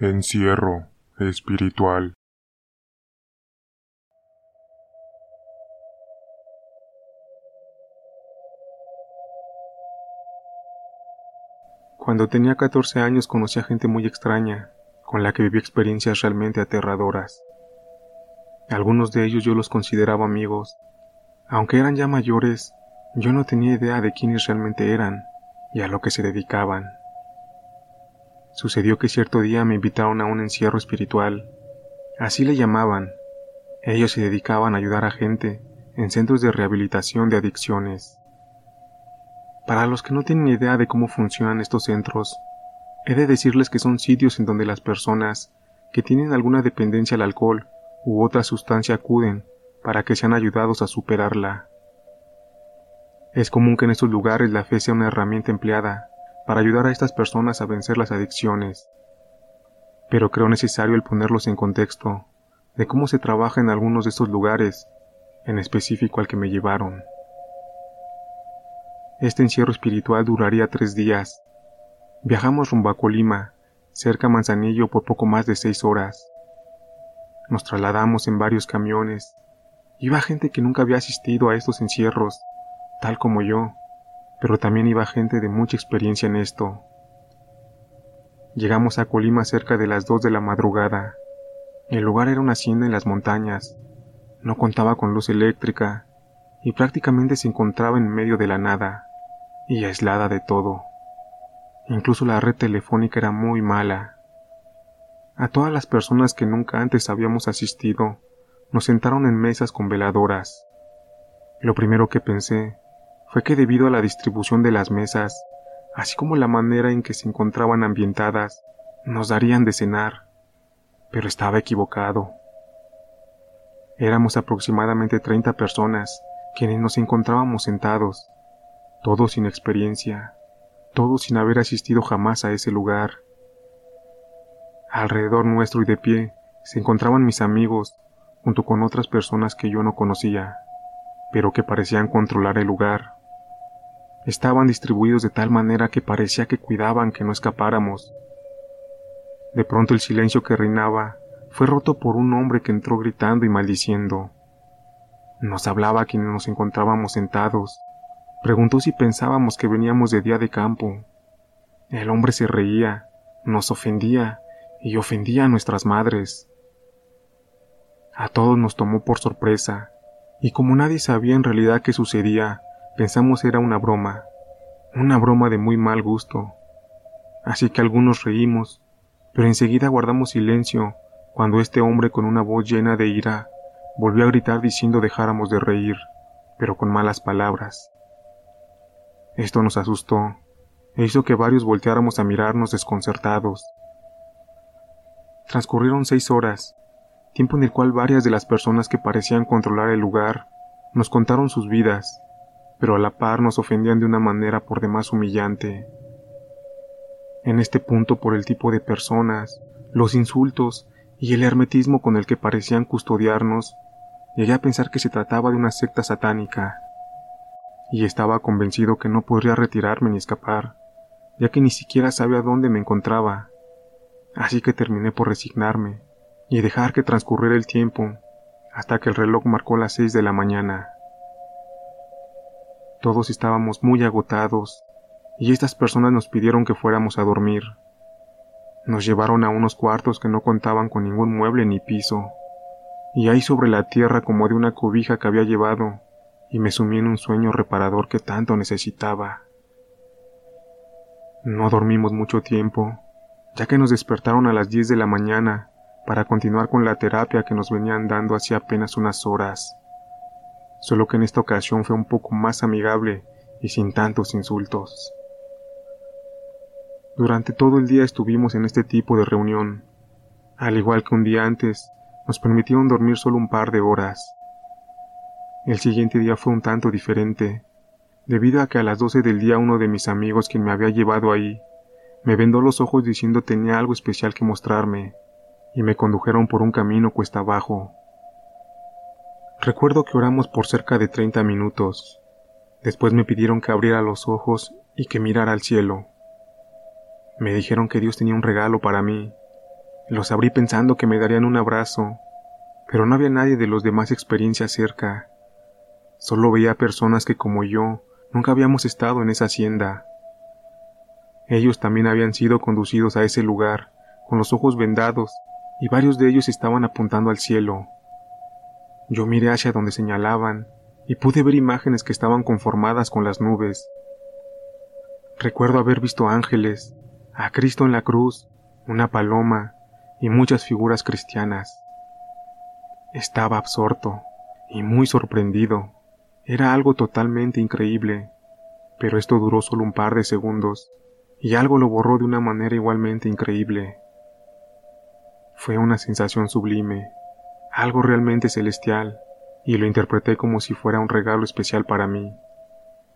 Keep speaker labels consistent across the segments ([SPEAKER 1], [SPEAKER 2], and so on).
[SPEAKER 1] Encierro espiritual.
[SPEAKER 2] Cuando tenía 14 años conocí a gente muy extraña, con la que viví experiencias realmente aterradoras. Algunos de ellos yo los consideraba amigos. Aunque eran ya mayores, yo no tenía idea de quiénes realmente eran y a lo que se dedicaban. Sucedió que cierto día me invitaron a un encierro espiritual. Así le llamaban. Ellos se dedicaban a ayudar a gente en centros de rehabilitación de adicciones. Para los que no tienen idea de cómo funcionan estos centros, he de decirles que son sitios en donde las personas que tienen alguna dependencia al alcohol u otra sustancia acuden para que sean ayudados a superarla. Es común que en estos lugares la fe sea una herramienta empleada para ayudar a estas personas a vencer las adicciones. Pero creo necesario el ponerlos en contexto de cómo se trabaja en algunos de estos lugares, en específico al que me llevaron. Este encierro espiritual duraría tres días. Viajamos rumbo a Colima, cerca a Manzanillo por poco más de seis horas. Nos trasladamos en varios camiones. Iba gente que nunca había asistido a estos encierros, tal como yo, pero también iba gente de mucha experiencia en esto. Llegamos a Colima cerca de las dos de la madrugada. El lugar era una hacienda en las montañas. No contaba con luz eléctrica y prácticamente se encontraba en medio de la nada y aislada de todo. Incluso la red telefónica era muy mala. A todas las personas que nunca antes habíamos asistido, nos sentaron en mesas con veladoras. Lo primero que pensé fue que debido a la distribución de las mesas, así como la manera en que se encontraban ambientadas, nos darían de cenar. Pero estaba equivocado. Éramos aproximadamente treinta personas quienes nos encontrábamos sentados, todos sin experiencia, todos sin haber asistido jamás a ese lugar. Alrededor nuestro y de pie se encontraban mis amigos, junto con otras personas que yo no conocía, pero que parecían controlar el lugar. Estaban distribuidos de tal manera que parecía que cuidaban que no escapáramos. De pronto el silencio que reinaba fue roto por un hombre que entró gritando y maldiciendo. Nos hablaba a quienes nos encontrábamos sentados. Preguntó si pensábamos que veníamos de día de campo. El hombre se reía, nos ofendía y ofendía a nuestras madres. A todos nos tomó por sorpresa, y como nadie sabía en realidad qué sucedía, Pensamos era una broma, una broma de muy mal gusto. Así que algunos reímos, pero enseguida guardamos silencio cuando este hombre con una voz llena de ira volvió a gritar diciendo dejáramos de reír, pero con malas palabras. Esto nos asustó e hizo que varios volteáramos a mirarnos desconcertados. Transcurrieron seis horas, tiempo en el cual varias de las personas que parecían controlar el lugar nos contaron sus vidas, pero a la par nos ofendían de una manera por demás humillante. En este punto, por el tipo de personas, los insultos y el hermetismo con el que parecían custodiarnos, llegué a pensar que se trataba de una secta satánica, y estaba convencido que no podría retirarme ni escapar, ya que ni siquiera sabía dónde me encontraba. Así que terminé por resignarme y dejar que transcurriera el tiempo hasta que el reloj marcó las seis de la mañana. Todos estábamos muy agotados, y estas personas nos pidieron que fuéramos a dormir. Nos llevaron a unos cuartos que no contaban con ningún mueble ni piso, y ahí sobre la tierra como de una cobija que había llevado, y me sumí en un sueño reparador que tanto necesitaba. No dormimos mucho tiempo, ya que nos despertaron a las 10 de la mañana para continuar con la terapia que nos venían dando hacía apenas unas horas. Solo que en esta ocasión fue un poco más amigable y sin tantos insultos. Durante todo el día estuvimos en este tipo de reunión. Al igual que un día antes, nos permitieron dormir solo un par de horas. El siguiente día fue un tanto diferente, debido a que a las 12 del día uno de mis amigos quien me había llevado ahí, me vendó los ojos diciendo tenía algo especial que mostrarme y me condujeron por un camino cuesta abajo. Recuerdo que oramos por cerca de treinta minutos. Después me pidieron que abriera los ojos y que mirara al cielo. Me dijeron que Dios tenía un regalo para mí. Los abrí pensando que me darían un abrazo, pero no había nadie de los demás experiencias cerca. Solo veía personas que como yo nunca habíamos estado en esa hacienda. Ellos también habían sido conducidos a ese lugar, con los ojos vendados y varios de ellos estaban apuntando al cielo. Yo miré hacia donde señalaban y pude ver imágenes que estaban conformadas con las nubes. Recuerdo haber visto ángeles, a Cristo en la cruz, una paloma y muchas figuras cristianas. Estaba absorto y muy sorprendido. Era algo totalmente increíble, pero esto duró solo un par de segundos, y algo lo borró de una manera igualmente increíble. Fue una sensación sublime, algo realmente celestial, y lo interpreté como si fuera un regalo especial para mí.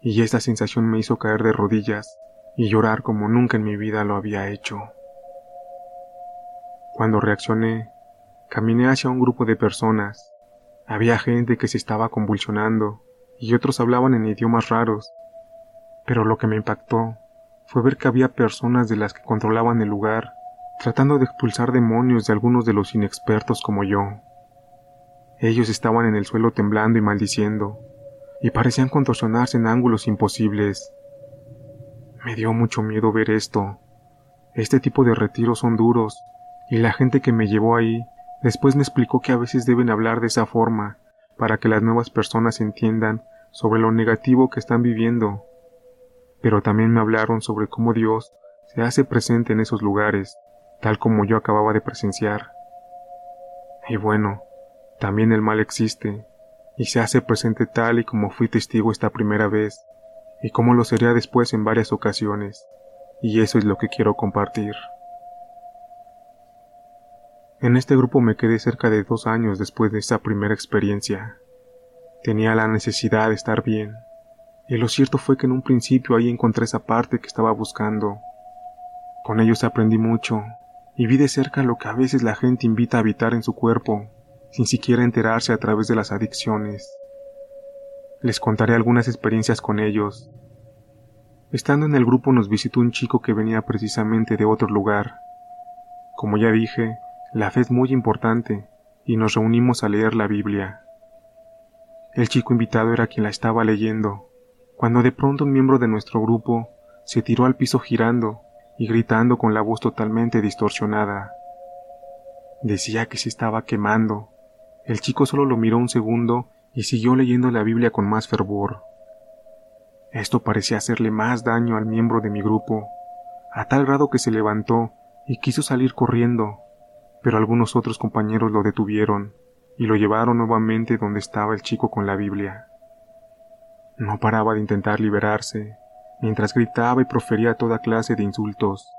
[SPEAKER 2] Y esta sensación me hizo caer de rodillas y llorar como nunca en mi vida lo había hecho. Cuando reaccioné, caminé hacia un grupo de personas. Había gente que se estaba convulsionando y otros hablaban en idiomas raros. Pero lo que me impactó fue ver que había personas de las que controlaban el lugar tratando de expulsar demonios de algunos de los inexpertos como yo. Ellos estaban en el suelo temblando y maldiciendo, y parecían contorsionarse en ángulos imposibles. Me dio mucho miedo ver esto. Este tipo de retiros son duros, y la gente que me llevó ahí después me explicó que a veces deben hablar de esa forma para que las nuevas personas entiendan sobre lo negativo que están viviendo. Pero también me hablaron sobre cómo Dios se hace presente en esos lugares tal como yo acababa de presenciar. Y bueno, también el mal existe, y se hace presente tal y como fui testigo esta primera vez, y como lo sería después en varias ocasiones, y eso es lo que quiero compartir. En este grupo me quedé cerca de dos años después de esa primera experiencia. Tenía la necesidad de estar bien, y lo cierto fue que en un principio ahí encontré esa parte que estaba buscando. Con ellos aprendí mucho, y vi de cerca lo que a veces la gente invita a habitar en su cuerpo, sin siquiera enterarse a través de las adicciones. Les contaré algunas experiencias con ellos. Estando en el grupo nos visitó un chico que venía precisamente de otro lugar. Como ya dije, la fe es muy importante, y nos reunimos a leer la Biblia. El chico invitado era quien la estaba leyendo, cuando de pronto un miembro de nuestro grupo se tiró al piso girando y gritando con la voz totalmente distorsionada. Decía que se estaba quemando. El chico solo lo miró un segundo y siguió leyendo la Biblia con más fervor. Esto parecía hacerle más daño al miembro de mi grupo, a tal grado que se levantó y quiso salir corriendo, pero algunos otros compañeros lo detuvieron y lo llevaron nuevamente donde estaba el chico con la Biblia. No paraba de intentar liberarse, mientras gritaba y profería toda clase de insultos.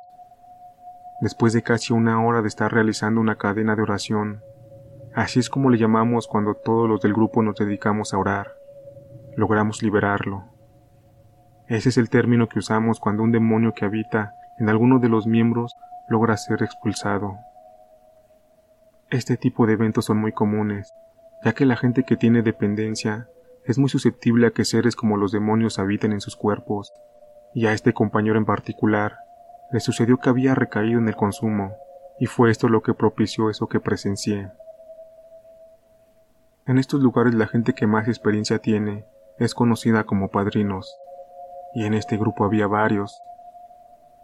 [SPEAKER 2] Después de casi una hora de estar realizando una cadena de oración, así es como le llamamos cuando todos los del grupo nos dedicamos a orar, logramos liberarlo. Ese es el término que usamos cuando un demonio que habita en alguno de los miembros logra ser expulsado. Este tipo de eventos son muy comunes, ya que la gente que tiene dependencia es muy susceptible a que seres como los demonios habiten en sus cuerpos y a este compañero en particular le sucedió que había recaído en el consumo, y fue esto lo que propició eso que presencié. En estos lugares la gente que más experiencia tiene es conocida como padrinos, y en este grupo había varios.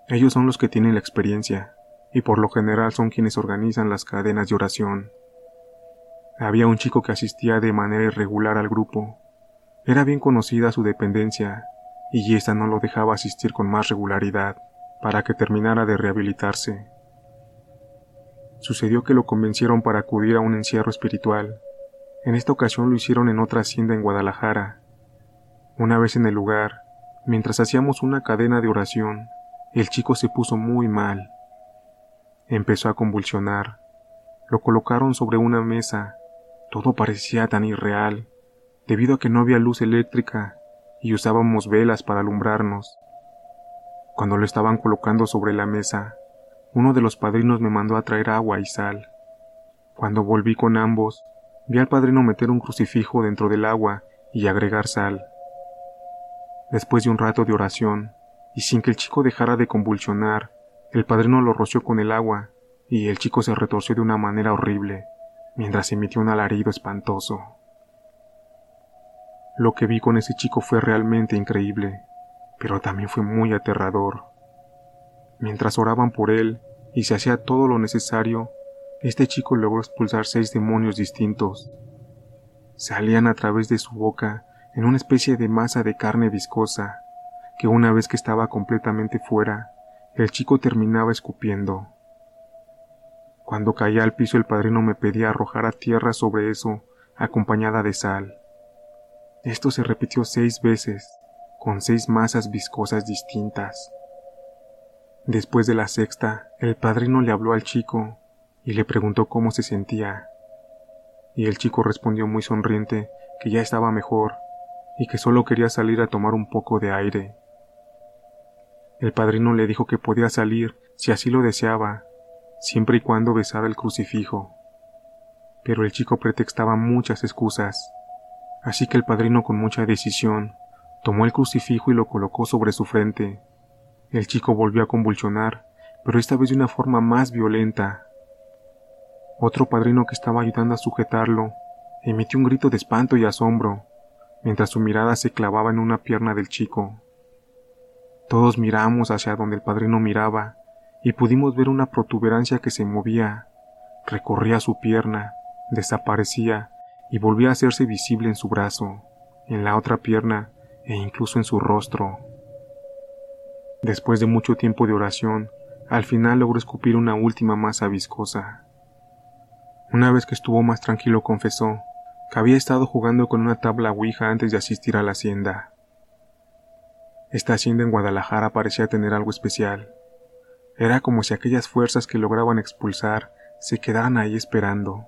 [SPEAKER 2] Ellos son los que tienen la experiencia, y por lo general son quienes organizan las cadenas de oración. Había un chico que asistía de manera irregular al grupo. Era bien conocida su dependencia, y esta no lo dejaba asistir con más regularidad. para que terminara de rehabilitarse. Sucedió que lo convencieron para acudir a un encierro espiritual. En esta ocasión lo hicieron en otra hacienda en Guadalajara. Una vez en el lugar, mientras hacíamos una cadena de oración, el chico se puso muy mal. Empezó a convulsionar. Lo colocaron sobre una mesa. Todo parecía tan irreal, debido a que no había luz eléctrica y usábamos velas para alumbrarnos. Cuando lo estaban colocando sobre la mesa, uno de los padrinos me mandó a traer agua y sal. Cuando volví con ambos, vi al padrino meter un crucifijo dentro del agua y agregar sal. Después de un rato de oración, y sin que el chico dejara de convulsionar, el padrino lo roció con el agua, y el chico se retorció de una manera horrible, mientras emitió un alarido espantoso. Lo que vi con ese chico fue realmente increíble, pero también fue muy aterrador. Mientras oraban por él y se hacía todo lo necesario, este chico logró expulsar seis demonios distintos. Salían a través de su boca en una especie de masa de carne viscosa, que una vez que estaba completamente fuera, el chico terminaba escupiendo. Cuando caía al piso el padrino me pedía arrojar a tierra sobre eso, acompañada de sal. Esto se repitió seis veces, con seis masas viscosas distintas. Después de la sexta, el padrino le habló al chico y le preguntó cómo se sentía. Y el chico respondió muy sonriente que ya estaba mejor y que solo quería salir a tomar un poco de aire. El padrino le dijo que podía salir si así lo deseaba, siempre y cuando besara el crucifijo. Pero el chico pretextaba muchas excusas, así que el padrino con mucha decisión tomó el crucifijo y lo colocó sobre su frente el chico volvió a convulsionar, pero esta vez de una forma más violenta. Otro padrino que estaba ayudando a sujetarlo emitió un grito de espanto y asombro, mientras su mirada se clavaba en una pierna del chico. Todos miramos hacia donde el padrino miraba y pudimos ver una protuberancia que se movía, recorría su pierna, desaparecía y volvía a hacerse visible en su brazo, en la otra pierna e incluso en su rostro. Después de mucho tiempo de oración, al final logró escupir una última masa viscosa. Una vez que estuvo más tranquilo confesó que había estado jugando con una tabla ouija antes de asistir a la hacienda. Esta hacienda en Guadalajara parecía tener algo especial. Era como si aquellas fuerzas que lograban expulsar se quedaran ahí esperando,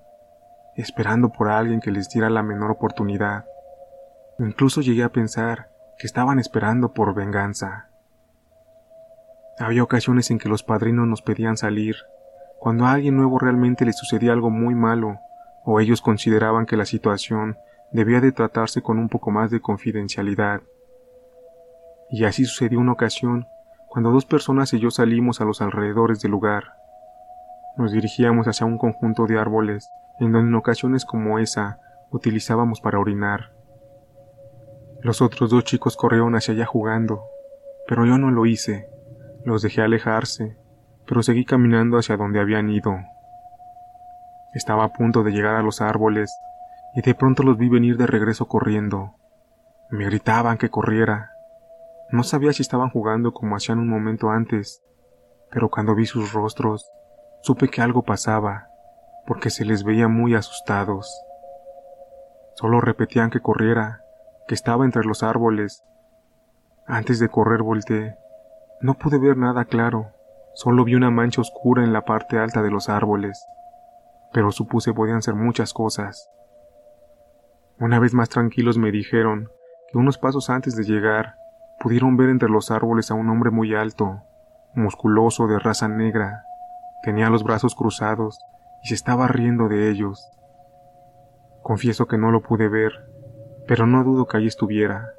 [SPEAKER 2] esperando por alguien que les diera la menor oportunidad. Incluso llegué a pensar que estaban esperando por venganza. Había ocasiones en que los padrinos nos pedían salir, cuando a alguien nuevo realmente le sucedía algo muy malo, o ellos consideraban que la situación debía de tratarse con un poco más de confidencialidad. Y así sucedió una ocasión, cuando dos personas y yo salimos a los alrededores del lugar. Nos dirigíamos hacia un conjunto de árboles, en donde en ocasiones como esa utilizábamos para orinar. Los otros dos chicos corrieron hacia allá jugando, pero yo no lo hice. Los dejé alejarse, pero seguí caminando hacia donde habían ido. Estaba a punto de llegar a los árboles, y de pronto los vi venir de regreso corriendo. Me gritaban que corriera. No sabía si estaban jugando como hacían un momento antes, pero cuando vi sus rostros, supe que algo pasaba, porque se les veía muy asustados. Solo repetían que corriera, que estaba entre los árboles. Antes de correr volteé no pude ver nada claro, solo vi una mancha oscura en la parte alta de los árboles, pero supuse podían ser muchas cosas. Una vez más tranquilos me dijeron que unos pasos antes de llegar pudieron ver entre los árboles a un hombre muy alto, musculoso de raza negra, tenía los brazos cruzados y se estaba riendo de ellos. Confieso que no lo pude ver, pero no dudo que allí estuviera.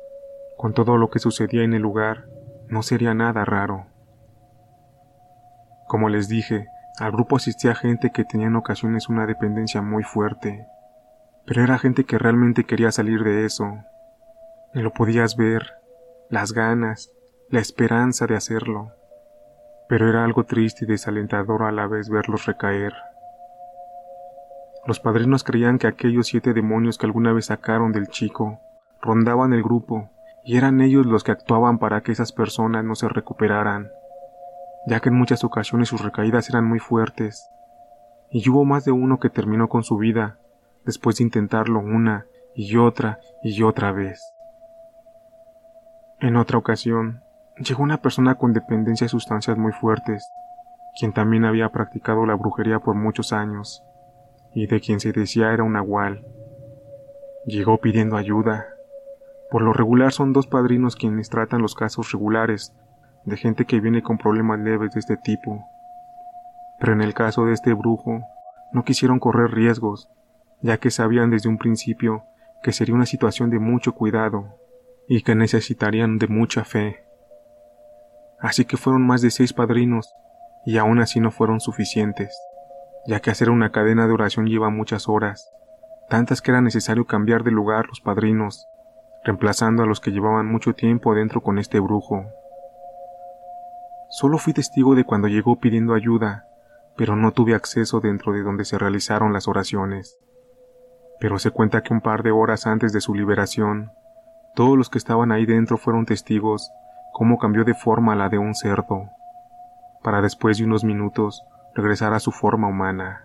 [SPEAKER 2] Con todo lo que sucedía en el lugar, no sería nada raro. Como les dije, al grupo asistía gente que tenía en ocasiones una dependencia muy fuerte, pero era gente que realmente quería salir de eso. Y lo podías ver, las ganas, la esperanza de hacerlo. Pero era algo triste y desalentador a la vez verlos recaer. Los padrinos creían que aquellos siete demonios que alguna vez sacaron del chico rondaban el grupo y eran ellos los que actuaban para que esas personas no se recuperaran. Ya que en muchas ocasiones sus recaídas eran muy fuertes, y hubo más de uno que terminó con su vida después de intentarlo una y otra y otra vez. En otra ocasión, llegó una persona con dependencia de sustancias muy fuertes, quien también había practicado la brujería por muchos años, y de quien se decía era un nahual. Llegó pidiendo ayuda. Por lo regular son dos padrinos quienes tratan los casos regulares de gente que viene con problemas leves de este tipo. Pero en el caso de este brujo, no quisieron correr riesgos, ya que sabían desde un principio que sería una situación de mucho cuidado y que necesitarían de mucha fe. Así que fueron más de seis padrinos, y aún así no fueron suficientes, ya que hacer una cadena de oración lleva muchas horas, tantas que era necesario cambiar de lugar los padrinos, reemplazando a los que llevaban mucho tiempo dentro con este brujo. Solo fui testigo de cuando llegó pidiendo ayuda, pero no tuve acceso dentro de donde se realizaron las oraciones. Pero se cuenta que un par de horas antes de su liberación, todos los que estaban ahí dentro fueron testigos cómo cambió de forma la de un cerdo, para después de unos minutos regresar a su forma humana.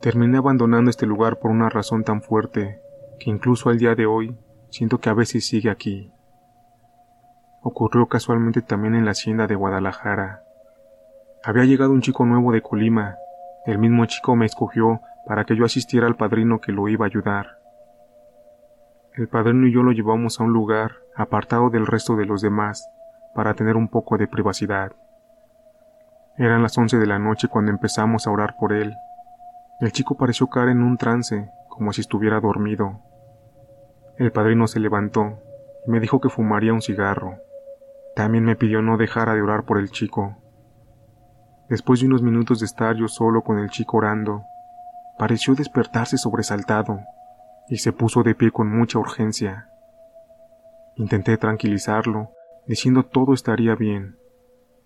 [SPEAKER 2] Terminé abandonando este lugar por una razón tan fuerte que incluso al día de hoy siento que a veces sigue aquí. Ocurrió casualmente también en la hacienda de Guadalajara. Había llegado un chico nuevo de Colima. El mismo chico me escogió para que yo asistiera al padrino que lo iba a ayudar. El padrino y yo lo llevamos a un lugar apartado del resto de los demás para tener un poco de privacidad. Eran las once de la noche cuando empezamos a orar por él. El chico pareció caer en un trance, como si estuviera dormido. El padrino se levantó y me dijo que fumaría un cigarro. También me pidió no dejara de orar por el chico. Después de unos minutos de estar yo solo con el chico orando, pareció despertarse sobresaltado y se puso de pie con mucha urgencia. Intenté tranquilizarlo, diciendo todo estaría bien,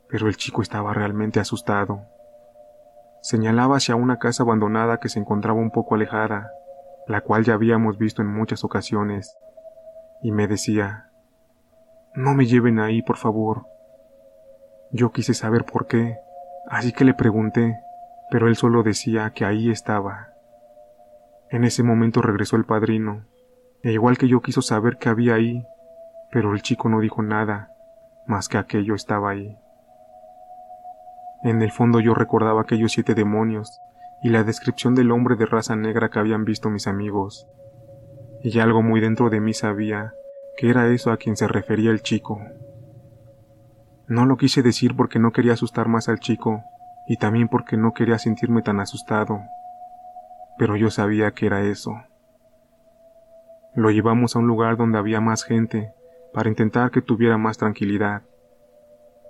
[SPEAKER 2] pero el chico estaba realmente asustado. Señalaba hacia una casa abandonada que se encontraba un poco alejada, la cual ya habíamos visto en muchas ocasiones, y me decía, no me lleven ahí, por favor. Yo quise saber por qué, así que le pregunté, pero él solo decía que ahí estaba. En ese momento regresó el padrino, e igual que yo quiso saber qué había ahí, pero el chico no dijo nada, más que aquello estaba ahí. En el fondo yo recordaba aquellos siete demonios y la descripción del hombre de raza negra que habían visto mis amigos, y algo muy dentro de mí sabía que era eso a quien se refería el chico. No lo quise decir porque no quería asustar más al chico y también porque no quería sentirme tan asustado, pero yo sabía que era eso. Lo llevamos a un lugar donde había más gente para intentar que tuviera más tranquilidad.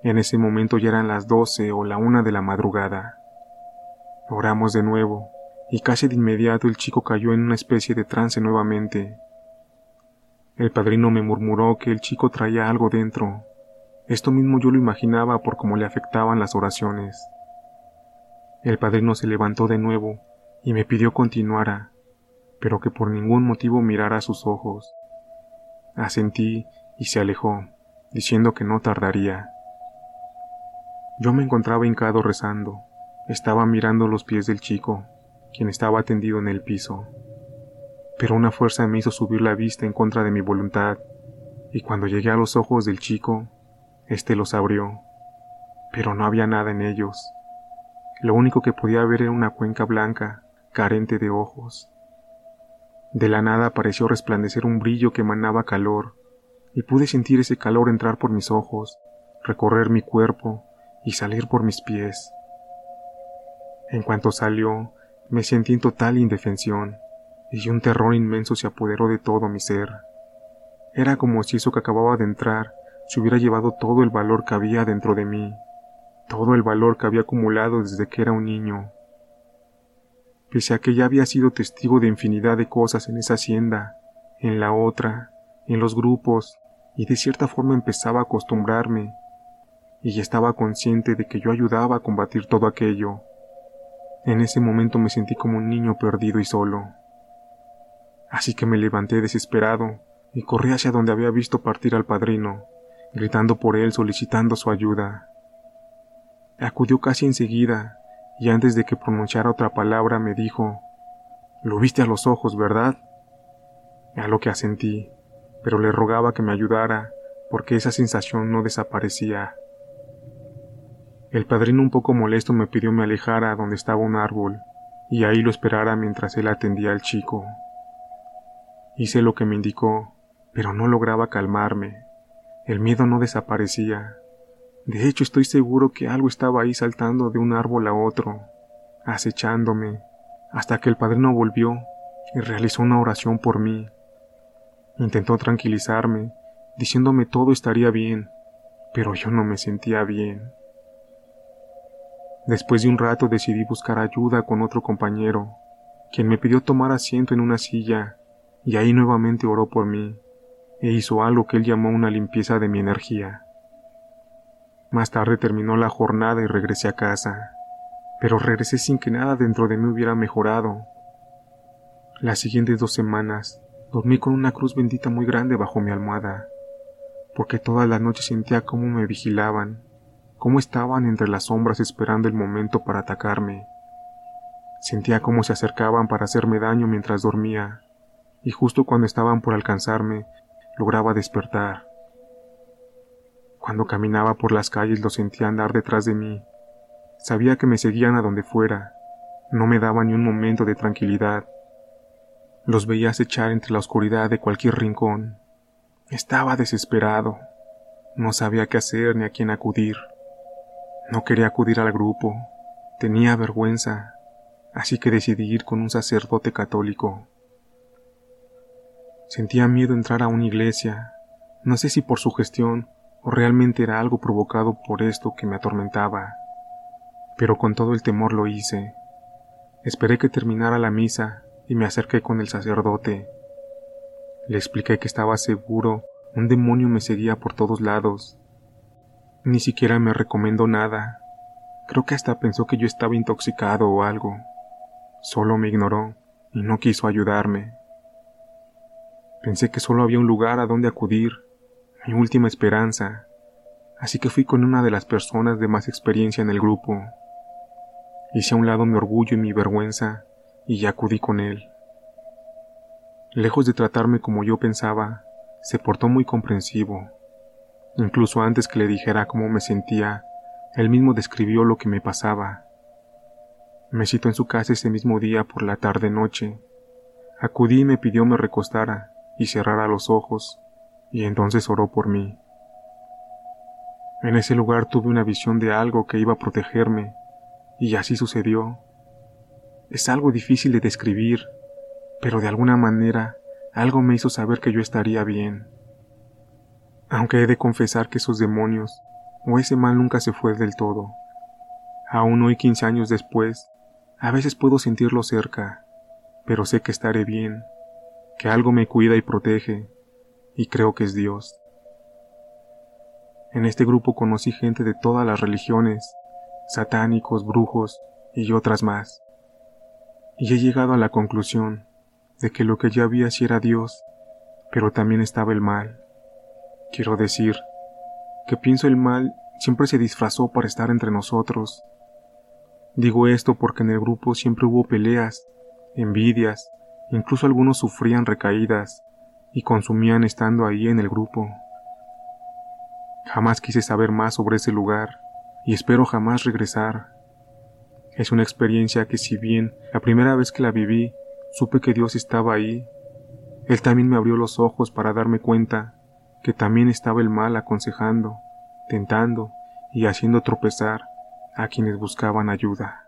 [SPEAKER 2] En ese momento ya eran las doce o la una de la madrugada. Oramos de nuevo, y casi de inmediato el chico cayó en una especie de trance nuevamente. El padrino me murmuró que el chico traía algo dentro. Esto mismo yo lo imaginaba por cómo le afectaban las oraciones. El padrino se levantó de nuevo y me pidió continuara, pero que por ningún motivo mirara sus ojos. Asentí y se alejó, diciendo que no tardaría. Yo me encontraba hincado rezando. Estaba mirando los pies del chico, quien estaba tendido en el piso pero una fuerza me hizo subir la vista en contra de mi voluntad, y cuando llegué a los ojos del chico, éste los abrió, pero no había nada en ellos. Lo único que podía ver era una cuenca blanca, carente de ojos. De la nada pareció resplandecer un brillo que emanaba calor, y pude sentir ese calor entrar por mis ojos, recorrer mi cuerpo y salir por mis pies. En cuanto salió, me sentí en total indefensión y un terror inmenso se apoderó de todo mi ser. Era como si eso que acababa de entrar se hubiera llevado todo el valor que había dentro de mí, todo el valor que había acumulado desde que era un niño. Pese a que ya había sido testigo de infinidad de cosas en esa hacienda, en la otra, en los grupos, y de cierta forma empezaba a acostumbrarme, y estaba consciente de que yo ayudaba a combatir todo aquello. En ese momento me sentí como un niño perdido y solo. Así que me levanté desesperado y corrí hacia donde había visto partir al padrino, gritando por él solicitando su ayuda. Acudió casi enseguida, y antes de que pronunciara otra palabra me dijo, Lo viste a los ojos, ¿verdad? A lo que asentí, pero le rogaba que me ayudara, porque esa sensación no desaparecía. El padrino un poco molesto me pidió me alejara donde estaba un árbol, y ahí lo esperara mientras él atendía al chico. Hice lo que me indicó, pero no lograba calmarme. El miedo no desaparecía. De hecho, estoy seguro que algo estaba ahí saltando de un árbol a otro, acechándome, hasta que el padrino volvió y realizó una oración por mí. Intentó tranquilizarme, diciéndome todo estaría bien, pero yo no me sentía bien. Después de un rato decidí buscar ayuda con otro compañero, quien me pidió tomar asiento en una silla, y ahí nuevamente oró por mí, e hizo algo que él llamó una limpieza de mi energía. Más tarde terminó la jornada y regresé a casa, pero regresé sin que nada dentro de mí hubiera mejorado. Las siguientes dos semanas dormí con una cruz bendita muy grande bajo mi almohada, porque todas las noches sentía cómo me vigilaban, cómo estaban entre las sombras esperando el momento para atacarme. Sentía cómo se acercaban para hacerme daño mientras dormía, y justo cuando estaban por alcanzarme, lograba despertar. Cuando caminaba por las calles lo sentía andar detrás de mí. Sabía que me seguían a donde fuera. No me daba ni un momento de tranquilidad. Los veía acechar entre la oscuridad de cualquier rincón. Estaba desesperado. No sabía qué hacer ni a quién acudir. No quería acudir al grupo. Tenía vergüenza. Así que decidí ir con un sacerdote católico. Sentía miedo entrar a una iglesia. No sé si por su gestión o realmente era algo provocado por esto que me atormentaba. Pero con todo el temor lo hice. Esperé que terminara la misa y me acerqué con el sacerdote. Le expliqué que estaba seguro, un demonio me seguía por todos lados. Ni siquiera me recomendó nada. Creo que hasta pensó que yo estaba intoxicado o algo. Solo me ignoró y no quiso ayudarme. Pensé que solo había un lugar a donde acudir mi última esperanza, así que fui con una de las personas de más experiencia en el grupo. Hice a un lado mi orgullo y mi vergüenza y acudí con él. Lejos de tratarme como yo pensaba, se portó muy comprensivo. Incluso antes que le dijera cómo me sentía, él mismo describió lo que me pasaba. Me citó en su casa ese mismo día por la tarde-noche. Acudí y me pidió me recostara y cerrara los ojos y entonces oró por mí. En ese lugar tuve una visión de algo que iba a protegerme, y así sucedió. Es algo difícil de describir, pero de alguna manera algo me hizo saber que yo estaría bien. Aunque he de confesar que esos demonios o ese mal nunca se fue del todo. Aún hoy, quince años después, a veces puedo sentirlo cerca, pero sé que estaré bien, que algo me cuida y protege, y creo que es Dios. En este grupo conocí gente de todas las religiones, satánicos, brujos y otras más. Y he llegado a la conclusión de que lo que ya había sí era Dios, pero también estaba el mal. Quiero decir, que pienso el mal siempre se disfrazó para estar entre nosotros. Digo esto porque en el grupo siempre hubo peleas, envidias, incluso algunos sufrían recaídas, y consumían estando ahí en el grupo. Jamás quise saber más sobre ese lugar y espero jamás regresar. Es una experiencia que si bien la primera vez que la viví supe que Dios estaba ahí, Él también me abrió los ojos para darme cuenta que también estaba el mal aconsejando, tentando y haciendo tropezar a quienes buscaban ayuda.